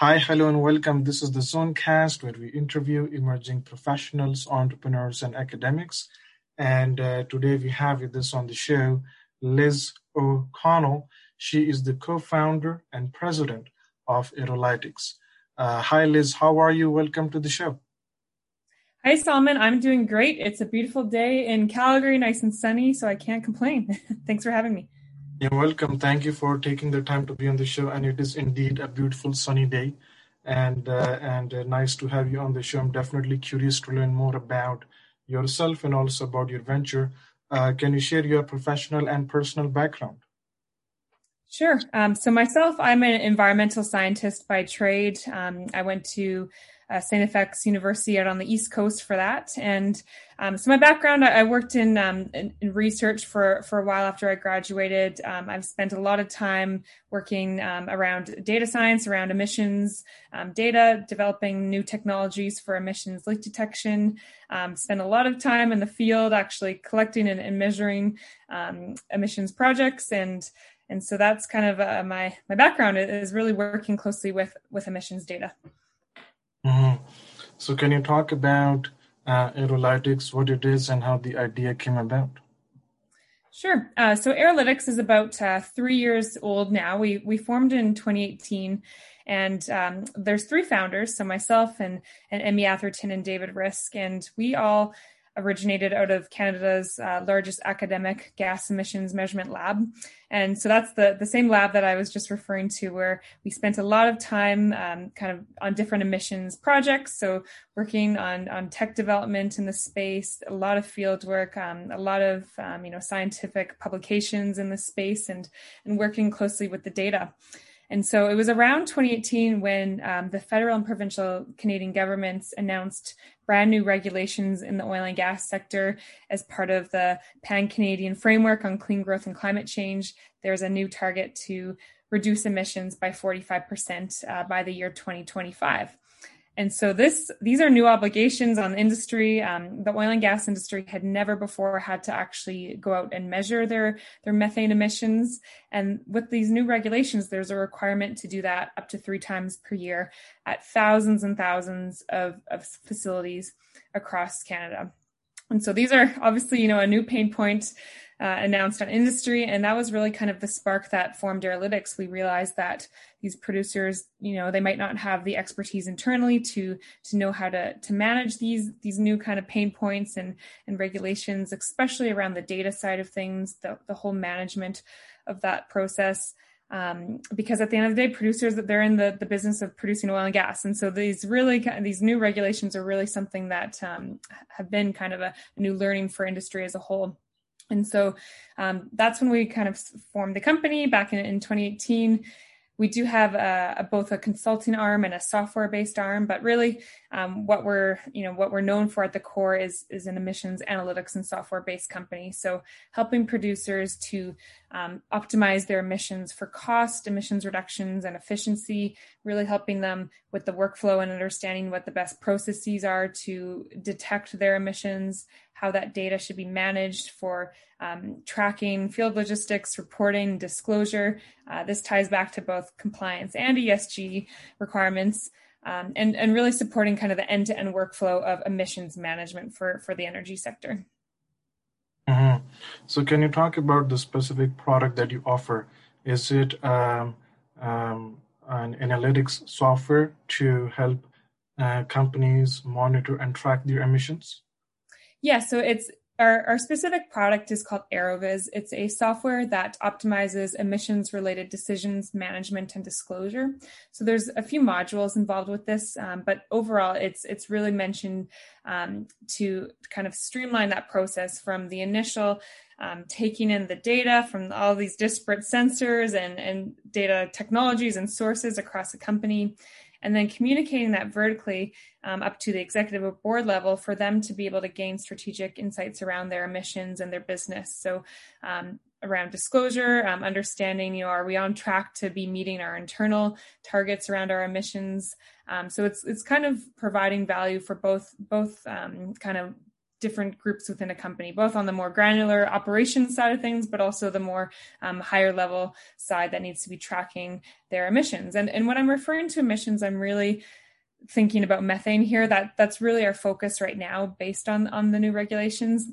Hi, hello, and welcome. This is the Zonecast, where we interview emerging professionals, entrepreneurs, and academics. And uh, today we have with us on the show Liz O'Connell. She is the co founder and president of Arolytics. Uh, hi, Liz. How are you? Welcome to the show. Hi, Salman. I'm doing great. It's a beautiful day in Calgary, nice and sunny, so I can't complain. Thanks for having me. You're welcome. Thank you for taking the time to be on the show. And it is indeed a beautiful sunny day, and uh, and uh, nice to have you on the show. I'm definitely curious to learn more about yourself and also about your venture. Uh, can you share your professional and personal background? Sure. Um, so myself, I'm an environmental scientist by trade. Um, I went to uh, St. FX University out on the East Coast for that. And um, so my background, I, I worked in, um, in, in, research for, for a while after I graduated. Um, I've spent a lot of time working um, around data science, around emissions um, data, developing new technologies for emissions leak detection. Um, spent a lot of time in the field actually collecting and, and measuring emissions projects and and so that's kind of uh, my my background is really working closely with with emissions data. Mm-hmm. So, can you talk about uh, Arolytics, what it is, and how the idea came about? Sure. Uh, so, Arolytics is about uh, three years old now. We we formed in 2018, and um, there's three founders. So, myself and and Emmy Atherton and David Risk, and we all originated out of Canada's uh, largest academic gas emissions measurement lab. And so that's the, the same lab that I was just referring to, where we spent a lot of time um, kind of on different emissions projects. So working on, on tech development in the space, a lot of field work, um, a lot of, um, you know, scientific publications in the space and, and working closely with the data. And so it was around 2018 when um, the federal and provincial Canadian governments announced brand new regulations in the oil and gas sector as part of the Pan Canadian Framework on Clean Growth and Climate Change. There's a new target to reduce emissions by 45% uh, by the year 2025. And so this these are new obligations on the industry. Um, the oil and gas industry had never before had to actually go out and measure their their methane emissions. And with these new regulations, there's a requirement to do that up to three times per year at thousands and thousands of, of facilities across Canada. And so these are obviously, you know, a new pain point uh, announced on industry. And that was really kind of the spark that formed Arolytics. We realized that these producers, you know, they might not have the expertise internally to to know how to to manage these these new kind of pain points and and regulations, especially around the data side of things, the, the whole management of that process. Um, because at the end of the day, producers they're in the, the business of producing oil and gas, and so these really these new regulations are really something that um, have been kind of a, a new learning for industry as a whole. And so um, that's when we kind of formed the company back in, in 2018 we do have a, a, both a consulting arm and a software based arm but really um, what we're you know what we're known for at the core is is an emissions analytics and software based company so helping producers to um, optimize their emissions for cost emissions reductions and efficiency really helping them with the workflow and understanding what the best processes are to detect their emissions how that data should be managed for um, tracking, field logistics, reporting, disclosure. Uh, this ties back to both compliance and ESG requirements. Um, and, and really supporting kind of the end-to-end workflow of emissions management for, for the energy sector. Mm-hmm. So, can you talk about the specific product that you offer? Is it um, um, an analytics software to help uh, companies monitor and track their emissions? Yeah, so it's our, our specific product is called AroViz. It's a software that optimizes emissions related decisions management and disclosure. So there's a few modules involved with this, um, but overall, it's it's really mentioned um, to kind of streamline that process from the initial um, taking in the data from all these disparate sensors and, and data technologies and sources across the company and then communicating that vertically um, up to the executive or board level for them to be able to gain strategic insights around their emissions and their business. So, um, around disclosure, um, understanding, you know, are we on track to be meeting our internal targets around our emissions? Um, so it's it's kind of providing value for both both um, kind of different groups within a company, both on the more granular operations side of things, but also the more um, higher level side that needs to be tracking their emissions. And, and when I'm referring to emissions, I'm really thinking about methane here. That that's really our focus right now, based on on the new regulations.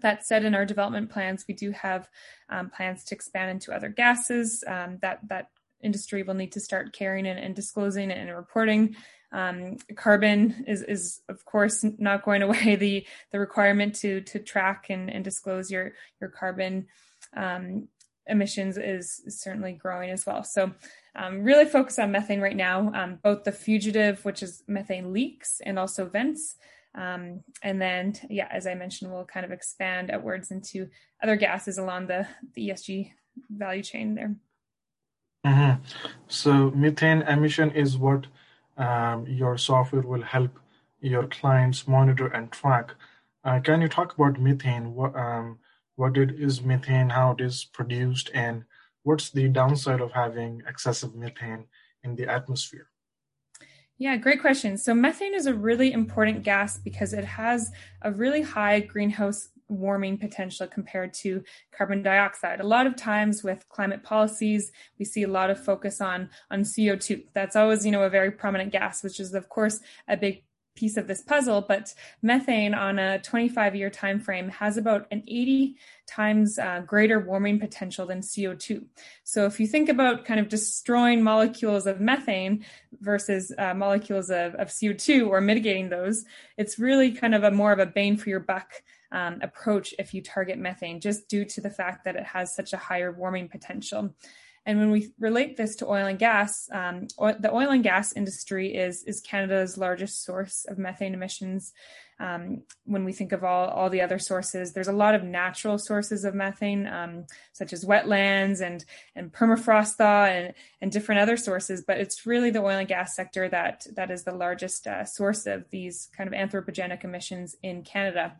That said, in our development plans, we do have um, plans to expand into other gases um, that that industry will need to start carrying and, and disclosing and reporting. Um, carbon is, is of course not going away. The the requirement to to track and, and disclose your your carbon um, emissions is, certainly growing as well. So um, really focus on methane right now, um, both the fugitive, which is methane leaks, and also vents. Um, and then, yeah, as I mentioned, we'll kind of expand outwards into other gases along the, the ESG value chain there. Mm-hmm. So methane emission is what um, your software will help your clients monitor and track. Uh, can you talk about methane? What um, what it is methane, how it is produced, and what's the downside of having excessive methane in the atmosphere? Yeah, great question. So methane is a really important gas because it has a really high greenhouse warming potential compared to carbon dioxide. A lot of times with climate policies, we see a lot of focus on on CO2. That's always, you know, a very prominent gas, which is of course a big piece of this puzzle but methane on a 25 year time frame has about an 80 times uh, greater warming potential than co2 so if you think about kind of destroying molecules of methane versus uh, molecules of, of co2 or mitigating those it's really kind of a more of a bane for your buck um, approach if you target methane, just due to the fact that it has such a higher warming potential. And when we relate this to oil and gas, um, the oil and gas industry is is Canada's largest source of methane emissions. Um, when we think of all, all the other sources, there's a lot of natural sources of methane, um, such as wetlands and, and permafrost thaw and, and different other sources. But it's really the oil and gas sector that, that is the largest uh, source of these kind of anthropogenic emissions in Canada.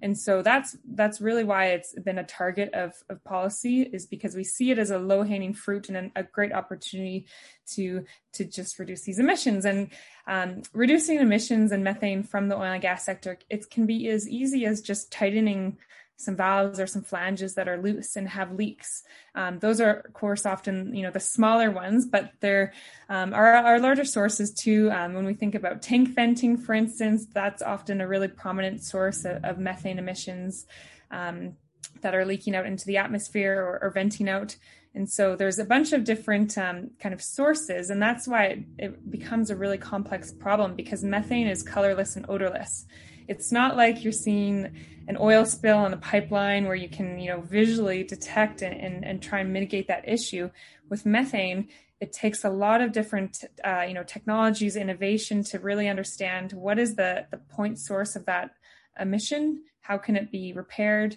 And so that's that's really why it's been a target of, of policy is because we see it as a low hanging fruit and a great opportunity to to just reduce these emissions and um, reducing emissions and methane from the oil and gas sector. It can be as easy as just tightening some valves or some flanges that are loose and have leaks. Um, those are, of course, often you know the smaller ones, but they're um, our, our larger sources too. Um, when we think about tank venting, for instance, that's often a really prominent source of, of methane emissions um, that are leaking out into the atmosphere or, or, venting out. And so there's a bunch of different um, kind of sources, and that's why it, it becomes a really complex problem because methane is colorless and odorless. It's not like you're seeing an oil spill on the pipeline where you can, you know, visually detect and, and, and try and mitigate that issue. With methane, it takes a lot of different, uh, you know, technologies, innovation to really understand what is the, the point source of that emission, how can it be repaired,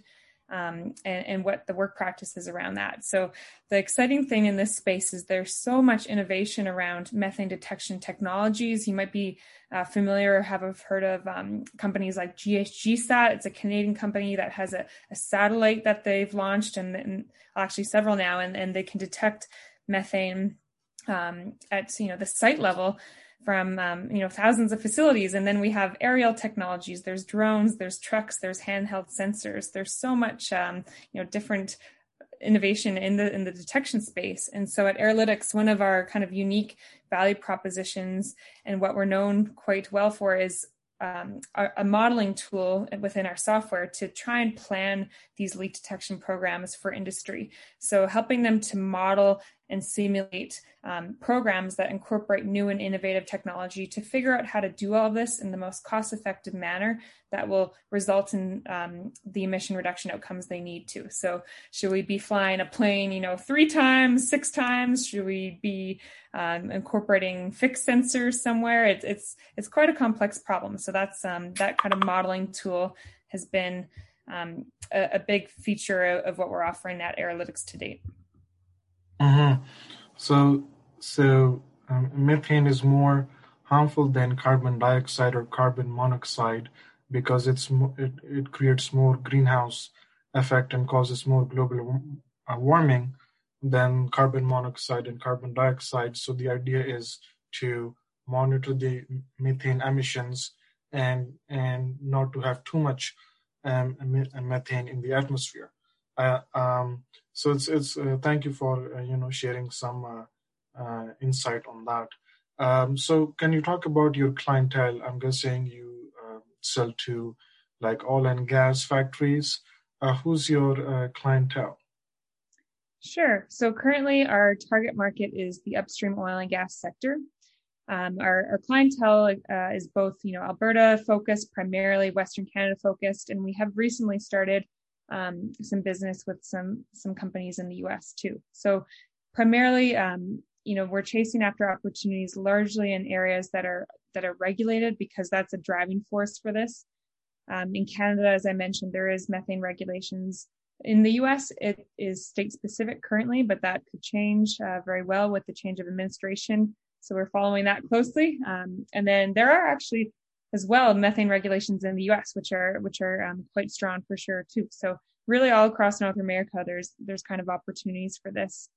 um, and, and, what the work practices around that. So the exciting thing in this space is there's so much innovation around methane detection technologies. You might be uh, familiar or have heard of um, companies like GHGSat. It's a Canadian company that has a, a satellite that they've launched and, and, actually several now, and, and they can detect methane um, at you know the site level from um, you know thousands of facilities. And then we have aerial technologies. There's drones there's trucks there's handheld sensors. There's so much um, you know different innovation in the in the detection space. And so at Arolytics one of our kind of unique value propositions and what we're known quite well for is um, a modeling tool within our software to try and plan these leak detection programs for industry. So, helping them to model and simulate um, programs that incorporate new and innovative technology to figure out how to do all this in the most cost effective manner that will result in um, the emission reduction outcomes they need to. So, should we be flying a plane, you know, three times, six times? Should we be um, incorporating fixed sensors somewhere? It's it's it's quite a complex problem. So that's um, that kind of modeling tool has been um, a, a, big feature of, of what we're offering at Arolytics to date. Mm-hmm. So, so um, methane is more harmful than carbon dioxide or carbon monoxide because it's it, it creates more greenhouse effect and causes more global uh, warming than carbon monoxide and carbon dioxide. So the idea is to monitor the methane emissions and and not to have too much um, methane in the atmosphere. Um, so it's it's uh, thank you for uh, you know sharing some uh, insight on that. Um, so can you talk about your clientele? I'm guessing you sell to like oil and gas factories. who's your clientele? Sure. So currently, our target market is the upstream oil and gas sector. Um, our, our, clientele uh, is both, you know, Alberta focused, primarily Western Canada focused, and we have recently started um, some business with some some companies in the U.S. too. So primarily, um, you know, we're chasing after opportunities largely in areas that are that are regulated because that's a driving force for this. Um, in Canada, as I mentioned, there is methane regulations in the US, it is state specific currently, but that could change uh, very well with the change of administration. So we're following that closely. Um, and then there are actually as well methane regulations in the US, which are which are um, quite strong for sure too. So really all across North America, there's there's kind of opportunities for this.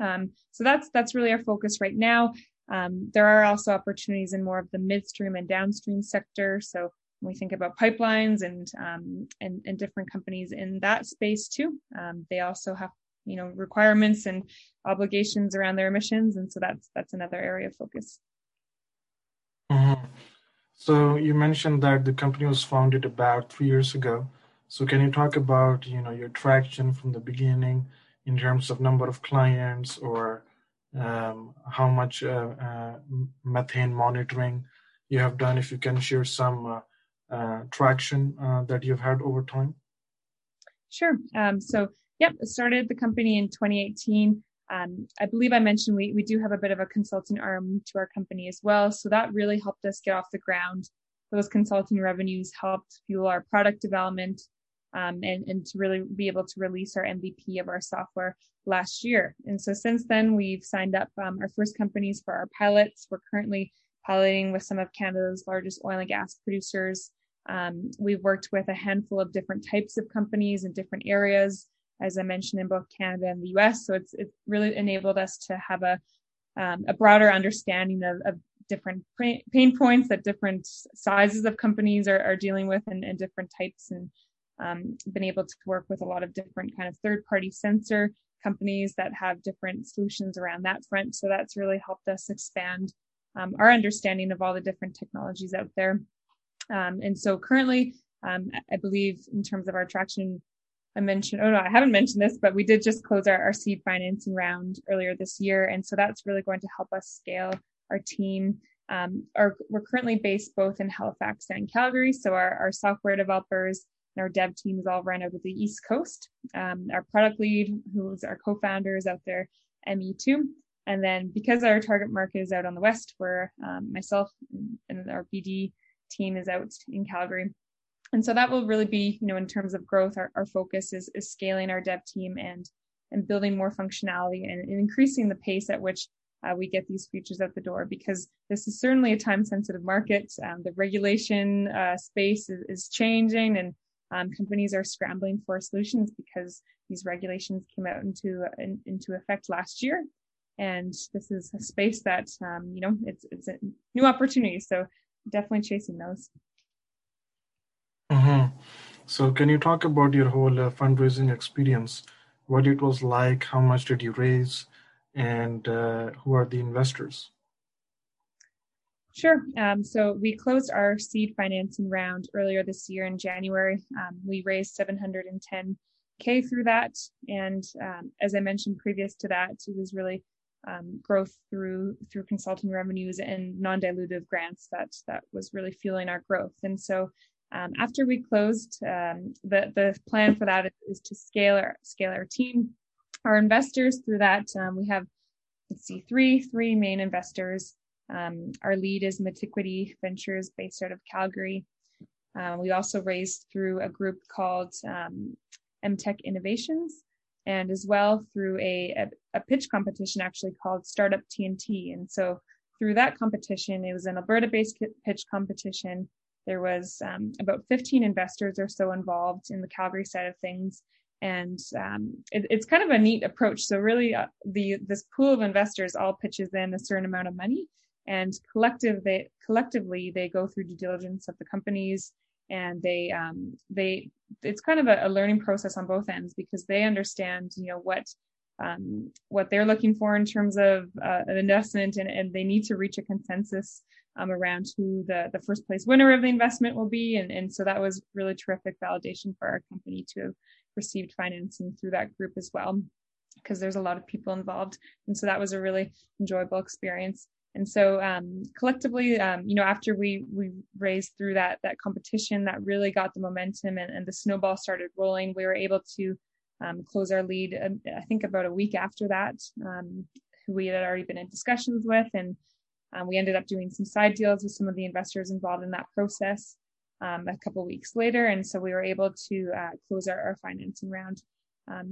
Um, so that's that's really our focus right now. Um, there are also opportunities in more of the midstream and downstream sector. So when we think about pipelines and um, and, and different companies in that space too. Um, they also have you know requirements and obligations around their emissions, and so that's that's another area of focus. Mm-hmm. So you mentioned that the company was founded about three years ago. So can you talk about you know your traction from the beginning in terms of number of clients or um, how much uh, uh, methane monitoring you have done? If you can share some uh, uh, traction uh, that you've had over time? Sure. Um, so, yep, started the company in 2018. Um, I believe I mentioned we, we do have a bit of a consulting arm to our company as well. So that really helped us get off the ground. Those consulting revenues helped fuel our product development um, and, and to really be able to release our MVP of our software last year. And so since then, we've signed up um, our first companies for our pilots. We're currently piloting with some of Canada's largest oil and gas producers um, we've worked with a handful of different types of companies in different areas, as I mentioned in both Canada and the US. So it's it's really enabled us to have a um, a broader understanding of, of different pain points that different sizes of companies are, are dealing with and, and, different types and um, been able to work with a lot of different kind of third party sensor companies that have different solutions around that front. So that's really helped us expand um, our understanding of all the different technologies out there. Um, and so currently, um, I believe in terms of our traction, I mentioned, oh no, I haven't mentioned this, but we did just close our, our seed financing round earlier this year. And so that's really going to help us scale our team. Um, our, we're currently based both in Halifax and Calgary. So our, our software developers and our dev team is all run of the East Coast. Um, our product lead, who's our co-founder, is out there, Emmy too. And then because our target market is out on the West, where um, myself and our BD team is out in Calgary. And so that will really be, you know, in terms of growth, our, our focus is, is scaling our dev team and and building more functionality and, and increasing the pace at which uh, we get these features out the door because this is certainly a time sensitive market. Um, the regulation uh, space is, is, changing and um, companies are scrambling for solutions because these regulations came out into in, into effect last year. And this is a space that, um, you know, it's, it's a new opportunity. So definitely chasing those. Mm-hmm. So, can you talk about your whole uh, fundraising experience? What it was like? How much did you raise? And uh, who are the investors? Sure. Um, so we closed our seed financing round earlier this year in January. Um, we raised 710k through that, and um, as I mentioned previous to that, it was really um, growth through through consulting revenues and non-dilutive grants that that was really fueling our growth. And so um, after we closed, um, the the plan for that is to scale our scale our team, our investors through that. Um, we have let's see three three main investors. Um, our lead is Metiquity Ventures, based out of Calgary. Uh, we also raised through a group called um, MTech Innovations and as well through a, a, a, pitch competition actually called Startup TNT. And so through that competition, it was an Alberta based pitch competition. There was um, about 15 investors or so involved in the Calgary side of things. And um, it, it's kind of a neat approach. So really, uh, the this pool of investors all pitches in a certain amount of money, and collective they collectively they go through due diligence of the companies and they um, they it's kind of a, a, learning process on both ends because they understand you know what um, what they're looking for in terms of uh, an investment and, and they need to reach a consensus um, around who the, the first place winner of the investment will be and, and so that was really terrific validation for our company to have received financing through that group as well because there's a lot of people involved and so that was a really enjoyable experience and so um, collectively, um, you know, after we we raised through that that competition, that really got the momentum and, and the snowball started rolling. We were able to um, close our lead, um, I think, about a week after that, um, who we had already been in discussions with, and um, we ended up doing some side deals with some of the investors involved in that process a couple weeks later, and so we were able to uh, close our, our, financing round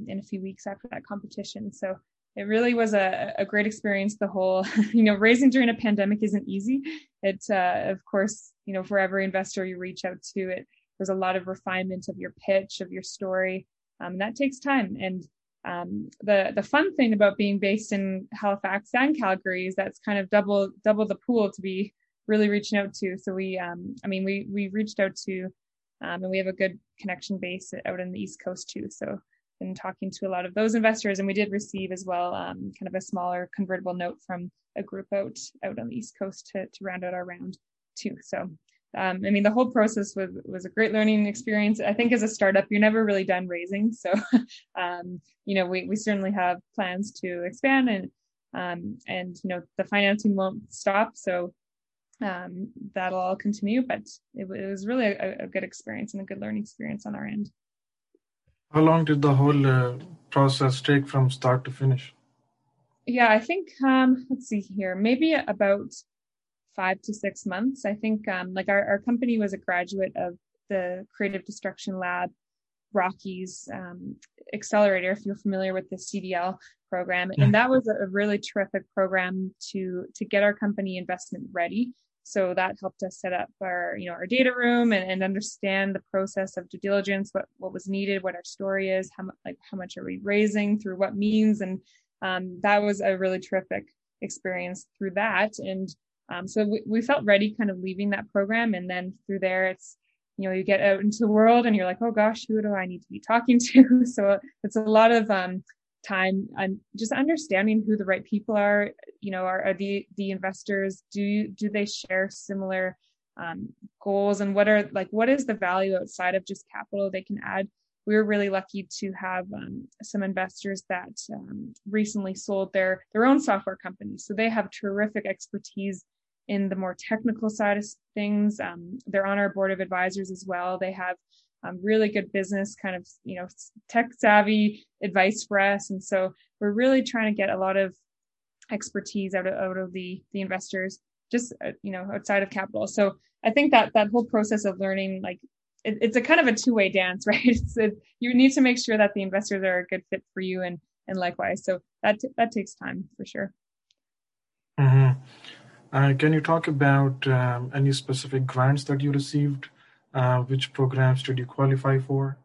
in a few weeks after that competition. So it really was a, a great experience. The whole, you know, raising during a pandemic isn't easy. It's, uh, of course, you know, for every investor you reach out to, it there's a lot of refinement of your pitch, of your story. Um, that takes time. And um, the the fun thing about being based in Halifax and Calgary is that's kind of double double the pool to be really reaching out to. So we, um, I mean, we we reached out to, um, and we have a good connection base out in the East Coast too. So been talking to a lot of those investors, and we did receive as well um, kind of a smaller convertible note from a group out out on the East Coast to to round out our round too. So. Um, I mean, the whole process was was a great learning experience. I think as a startup, you're never really done raising. So, um, you know, we, we certainly have plans to expand and um, and you know the financing won't stop. So um, that'll all continue. But it, it was really a, a, good experience and a good learning experience on our end. How long did the whole uh, process take from start to finish? Yeah, I think um, let's see here, maybe about five to six months. I think um, like our, our company was a graduate of the Creative Destruction Lab Rockies um, Accelerator, if you're familiar with the CDL program, and that was a really terrific program to to get our company investment ready so that helped us set up our, you know, our data room and, and understand the process of due diligence, what, what was needed, what our story is, how much, like how much are we raising through what means. And um, that was a really terrific experience through that. And um, so we, we felt ready kind of leaving that program. And then through there, it's, you know, you get out into the world and you're like, oh gosh, who do I need to be talking to? so it's a lot of um, time and just understanding who the right people are you know are, are the the investors do do they share similar um, goals and what are like what is the value outside of just capital they can add we were really lucky to have um, some investors that um, recently sold their their own software companies so they have terrific expertise in the more technical side of things. Um, they're on our board of advisors as well. They have um, really good business kind of you know tech savvy advice for us. And so we're really trying to get a lot of expertise out of, out of the the investors just uh, you know outside of capital. So i think that that whole process of learning like it, it's a kind of a two-way dance right? It's a, you need to make sure that the investors are a good fit for you and and likewise. So that that takes time for sure. Mm-hmm. Uh, can you talk about um, any specific grants that you received uh, which programs did you qualify for?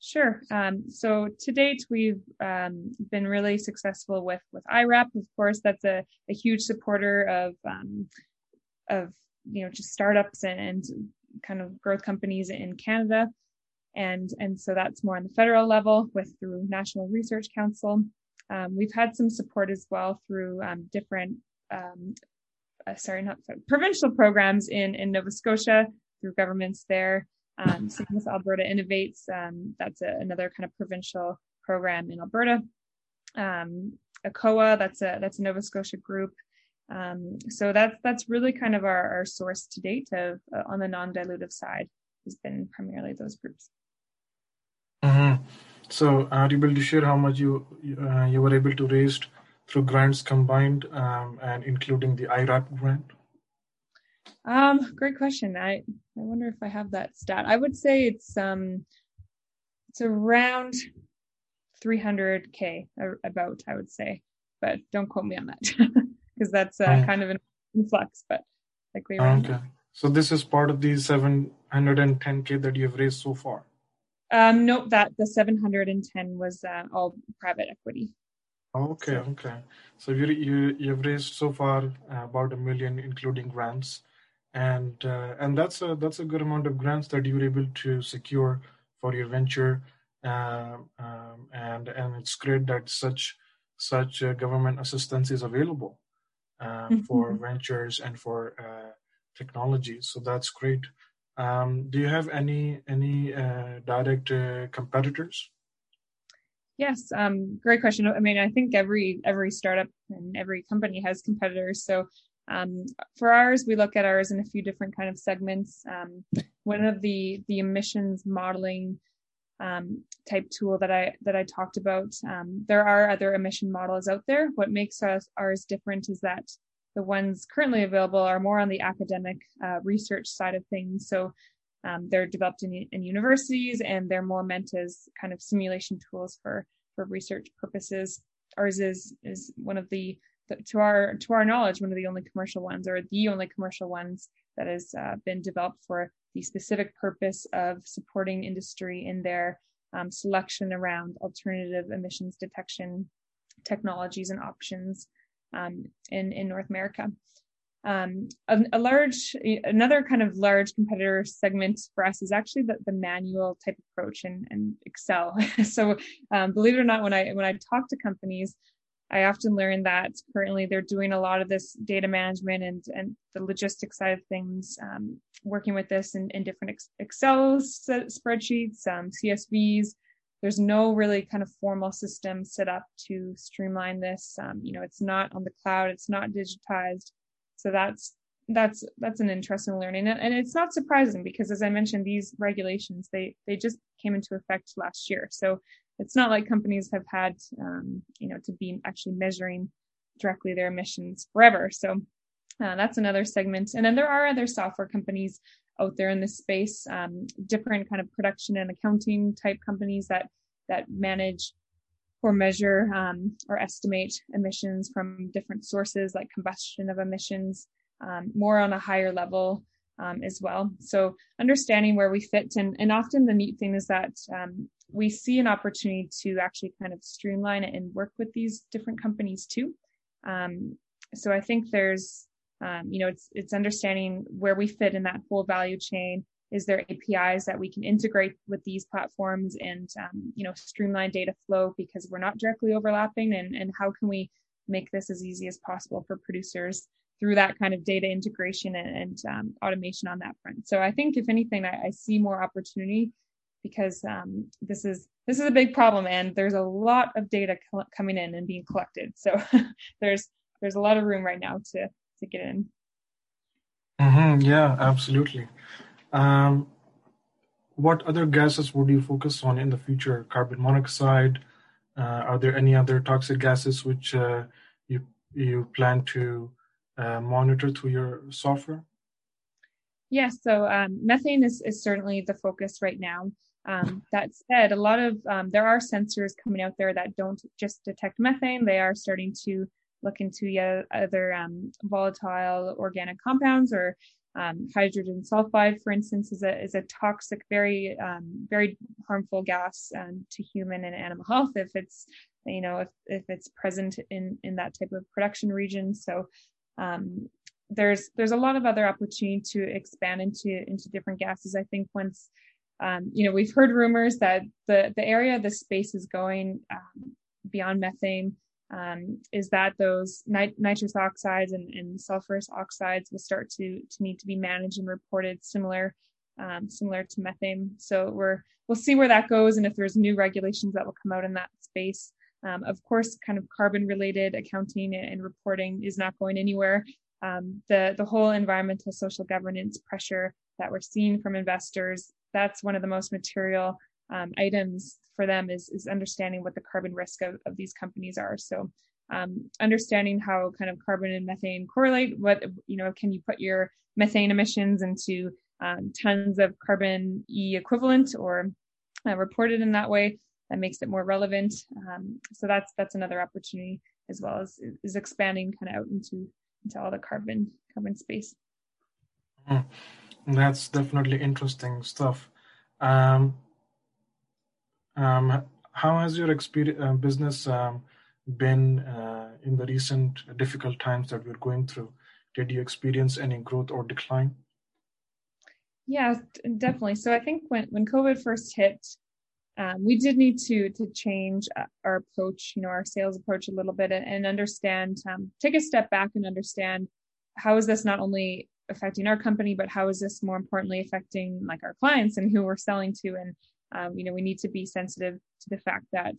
Sure. Um, so to date, we've um, been really successful with with IRAP. Of course, that's a, a huge supporter of um, of you know just startups and, and, kind of growth companies in Canada, and and so that's more on the federal level with through National Research Council. Um, we've had some support as well through um, different um, uh, sorry not provincial programs in in Nova Scotia through governments there. Um, same with Alberta Innovates. Um, that's a, another kind of provincial program in Alberta. Um, ACOA, that's a that's a Nova Scotia group. Um, so that's that's really kind of our, our source to date of uh, on the non-dilutive side has been primarily those groups. Mm-hmm. So are you able to share how much you uh, you were able to raise through grants combined um, and including the IRAP grant? Um, great question. I I wonder if I have that stat. I would say it's um it's around 300k about I would say, but don't quote me on that because that's uh, oh. kind of an influx. But likely around. Okay. So this is part of the 710k that you've raised so far. Um, nope. That the 710 was uh, all private equity. Okay, okay. So you you you've raised so far uh, about a million, including grants and uh, and that's a that's a good amount of grants that you were able to secure for your venture, uh, um, and and it's great that such such uh, government assistance is available uh, mm-hmm. for ventures and for uh, technology. So that's great. Um, do you have any any uh, direct competitors? Yes, um, great question. I mean, I think every every startup and every company has competitors. So um, for ours, we look at ours in a few different kind of segments. Um, one of the the emissions modeling um, type tool that I that I talked about. Um, there are other emission models out there. What makes us ours different is that the ones currently available are more on the academic uh, research side of things. So um, they're developed in, in universities and they're more meant as kind of simulation tools for for research purposes. Ours is is one of the to our to our knowledge, one of the only commercial ones, or the only commercial ones that has uh, been developed for the specific purpose of supporting industry in their um, selection around alternative emissions detection technologies and options um, in in North America. Um, a, a, large, another kind of large competitor segment for us is actually the, the manual type approach and, Excel. so, um, believe it or not, when I when I talk to companies, I often learn that currently they're doing a lot of this data management and, and the logistics side of things, um, working with this in, in different Excel spreadsheets, um, CSVs. There's no really kind of formal system set up to streamline this. Um, you know, it's not on the cloud, it's not digitized. So that's that's that's an interesting learning, and, and it's not surprising because, as I mentioned, these regulations they they just came into effect last year. So it's not like companies have had, um, you know, to be actually measuring directly their emissions forever. So uh, that's another segment. And then there are other software companies out there in this space, um, different kind of production and accounting type companies that that manage or measure um, or estimate emissions from different sources like combustion of emissions, um, more on a higher level um, as well. So understanding where we fit, and, and often the neat thing is that um, we see an opportunity to actually kind of streamline it and work with these different companies too. Um, so I think there's, um, you know, it's it's understanding where we fit in that whole value chain. Is there APIs that we can integrate with these platforms and um, you know streamline data flow because we're not directly overlapping, and and how can we make this as easy as possible for producers through that kind of data integration and, and um, automation on that front. So I think if anything, I, I see more opportunity because um, this is this is a big problem and there's a lot of data co- coming in and being collected. So there's there's a lot of room right now to to get in. Mm-hmm, yeah, absolutely. Um, what other gases would you focus on in the future? Carbon monoxide. Uh, are there any other toxic gases which uh, you you plan to uh, monitor through your software? Yes, so um, methane is, is certainly the focus right now. Um, that said, a lot of um, there are sensors coming out there that don't just detect methane. They are starting to look into other um, volatile organic compounds or um, hydrogen sulfide, for instance, is a is a toxic, very um, very harmful gas um, to human and animal health if it's you know if, if it's present in in that type of production region. So um, there's there's a lot of other opportunity to expand into into different gases. I think once um, you know we've heard rumors that the the area the space is going um, beyond methane um, is that those nit- nitrous oxides and, and sulfurous oxides will start to to need to be managed and reported similar um, similar to methane. So we're we'll see where that goes and if there's new regulations that will come out in that space. Um, of course, kind of carbon related accounting and reporting is not going anywhere. Um, the, the whole environmental social governance pressure that we're seeing from investors, that's one of the most material um, items for them is, is understanding what the carbon risk of, of these companies are. So um, understanding how kind of carbon and methane correlate, what, you know, can you put your methane emissions into um, tons of carbon E equivalent or uh, reported in that way? that makes it more relevant. Um, so that's that's another opportunity as well as is expanding kind of out into into all the carbon carbon space. Mm. That's definitely interesting stuff. Um, um, how has your uh, business um, been uh, in the recent difficult times that we're going through? did you experience any growth or decline? Yeah, definitely. So I think when when COVID first hit, um, we did need to to change uh, our approach, you know, our sales approach a little bit, and understand, um, take a step back and understand how is this not only affecting our company, but how is this more importantly affecting like our clients and who we're selling to, and um, you know, we need to be sensitive to the fact that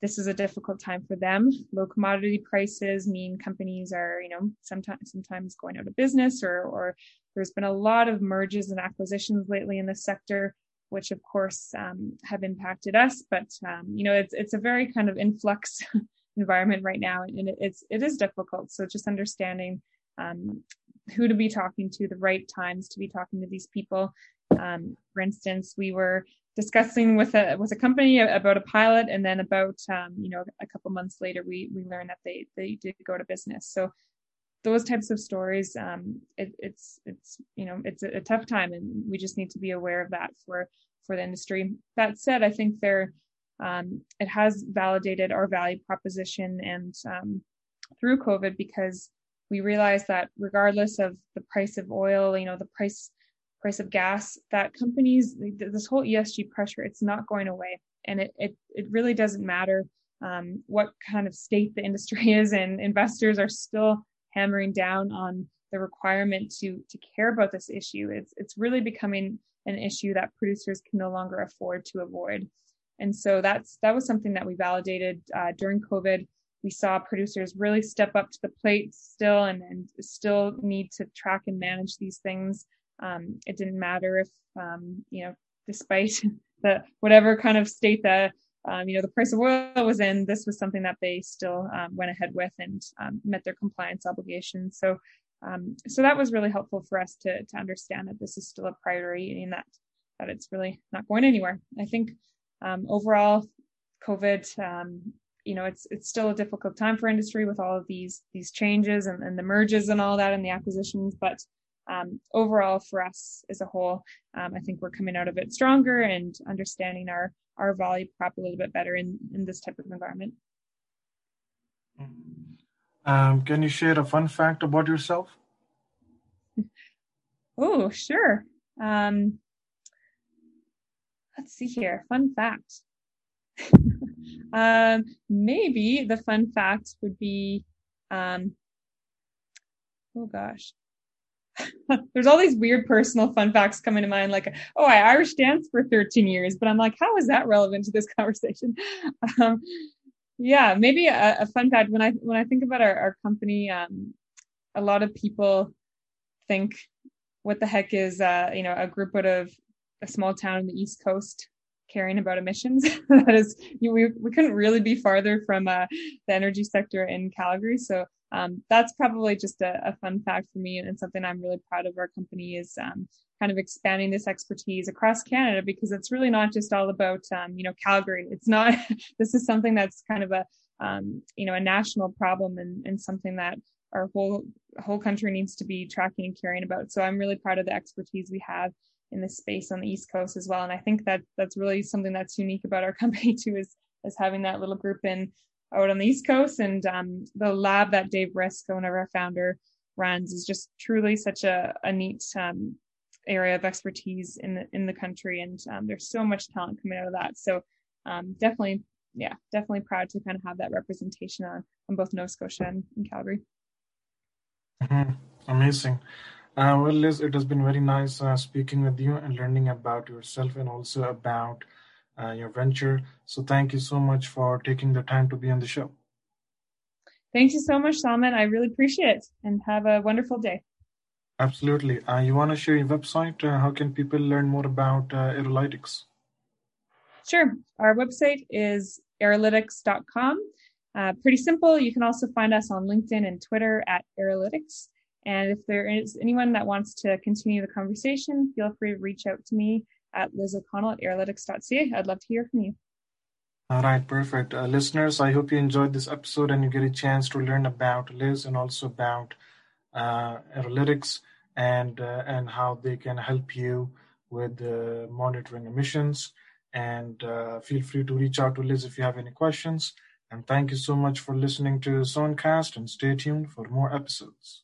this is a difficult time for them. Low commodity prices mean companies are, you know, sometimes sometimes going out of business, or or there's been a lot of mergers and acquisitions lately in the sector which of course um, have impacted us. But um, you know, it's it's a very kind of influx environment right now, and it, it's it is difficult. So just understanding um, who to be talking to, the right times to be talking to these people. Um, for instance, we were discussing with a with a company about a pilot, and then about um, you know a couple months later, we we learned that they they did go to business. So those types of stories um, it, it's it's you know it's a, a, tough time and we just need to be aware of that for for the industry that said i think there um, it has validated our value proposition and um, through covid because we realized that regardless of the price of oil you know the price price of gas that companies this whole esg pressure it's not going away and it it, it really doesn't matter um, what kind of state the industry is and investors are still hammering down on the requirement to to care about this issue. It's it's really becoming an issue that producers can no longer afford to avoid. And so that's that was something that we validated uh, during COVID. We saw producers really step up to the plate still and, and still need to track and manage these things. Um, it didn't matter if um, you know, despite the whatever kind of state that um, you know, the price of oil was in, this was something that they still um, went ahead with and um, met their compliance obligations. So, um, so that was really helpful for us to to understand that this is still a priority and that that it's really not going anywhere. I think overall, COVID, you know, it's it's still a difficult time for industry with all of these these changes and, and the merges and all that and the acquisitions, but um, overall for us as a whole, um, I think we're coming out of it stronger and understanding our our value prop a little bit better in in this type of environment. Um, can you share a fun fact about yourself? oh, sure. Um, let's see here. Fun fact. um, maybe the fun fact would be, um, oh gosh, there's all these weird personal fun facts coming to mind, like, oh, I Irish danced for 13 years, but I'm like, how is that relevant to this conversation? Um, yeah, maybe a, a, fun fact when I when I think about our, our company, um, a lot of people think, what the heck is uh, you know a group out of a small town in the East Coast caring about emissions? that is, we we couldn't really be farther from uh, the energy sector in Calgary, so um, that's probably just a, a, fun fact for me and something I'm really proud of our company is um, kind of expanding this expertise across Canada because it's really not just all about um, you know Calgary. It's not. this is something that's kind of a um, you know a national problem and, and something that our whole whole country needs to be tracking and caring about. So I'm really proud of the expertise we have in this space on the East Coast as well. And I think that that's really something that's unique about our company too is is having that little group in out on the East Coast. And um, the lab that Dave Risk, one of our founder, runs is just truly such a, a neat um, area of expertise in the in the country. And um, there's so much talent coming out of that. So um, definitely, yeah, definitely proud to kind of have that representation on, on both Nova Scotia and, and Calgary. Mm-hmm. Amazing. Uh, well, Liz, it has been very nice uh, speaking with you and learning about yourself and also about uh, your venture. So thank you so much for taking the time to be on the show. Thank you so much, Salman. I really appreciate it and have a wonderful day. Absolutely. Uh, you want to share your website? Uh, how can people learn more about uh, Arolytics? Sure. Our website is arolytics.com. Uh, pretty simple. You can also find us on LinkedIn and Twitter at Arolytics. And if there is anyone that wants to continue the conversation, feel free to reach out to me at Liz O'Connell at arolytics.ca. I'd love to hear from you. All right, perfect. Uh, listeners, I hope you enjoyed this episode and you get a chance to learn about Liz and also about uh, Arolytics and, uh, and how they can help you with uh, monitoring emissions. And uh, feel free to reach out to Liz if you have any questions. And thank you so much for listening to Zonecast and stay tuned for more episodes.